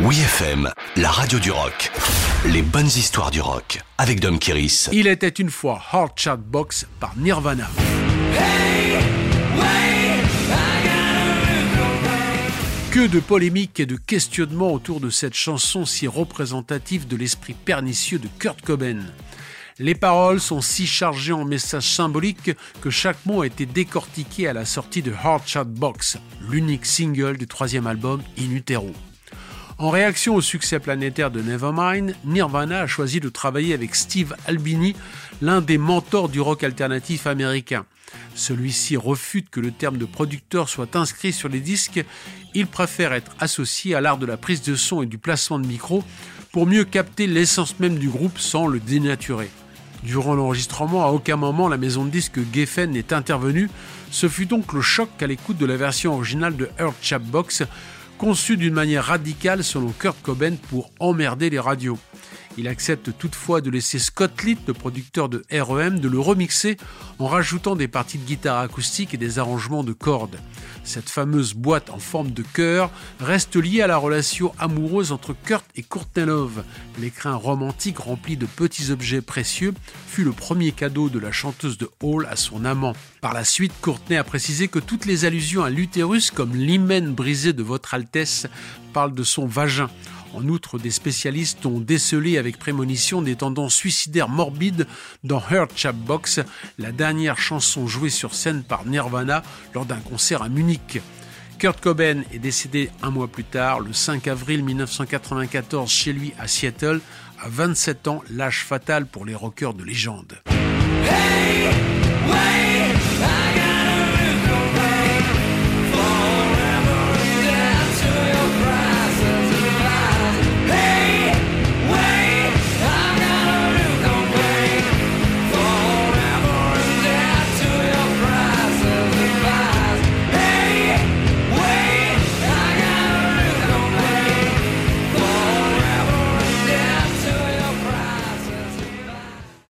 Oui FM, la radio du rock. Les bonnes histoires du rock avec Dom Kiris. Il était une fois Hard Chat Box par Nirvana. Que de polémiques et de questionnements autour de cette chanson si représentative de l'esprit pernicieux de Kurt Cobain. Les paroles sont si chargées en messages symboliques que chaque mot a été décortiqué à la sortie de Hard Chat Box, l'unique single du troisième album In Utero. En réaction au succès planétaire de Nevermind, Nirvana a choisi de travailler avec Steve Albini, l'un des mentors du rock alternatif américain. Celui-ci refute que le terme de producteur soit inscrit sur les disques, il préfère être associé à l'art de la prise de son et du placement de micro pour mieux capter l'essence même du groupe sans le dénaturer. Durant l'enregistrement, à aucun moment la maison de disques Geffen n'est intervenue. Ce fut donc le choc à l'écoute de la version originale de Earth Chap Box, conçue d'une manière radicale selon Kurt Cobain pour emmerder les radios. Il accepte toutefois de laisser Scott Litt, le producteur de REM, de le remixer en rajoutant des parties de guitare acoustique et des arrangements de cordes. Cette fameuse boîte en forme de cœur reste liée à la relation amoureuse entre Kurt et Courtney Love. L'écrin romantique rempli de petits objets précieux fut le premier cadeau de la chanteuse de Hall à son amant. Par la suite, Courtney a précisé que toutes les allusions à l'utérus comme l'hymen brisé de votre Altesse parlent de son vagin. En outre, des spécialistes ont décelé avec prémonition des tendances suicidaires morbides dans Her Chap Box, la dernière chanson jouée sur scène par Nirvana lors d'un concert à Munich. Kurt Cobain est décédé un mois plus tard, le 5 avril 1994, chez lui à Seattle, à 27 ans, l'âge fatal pour les rockers de légende.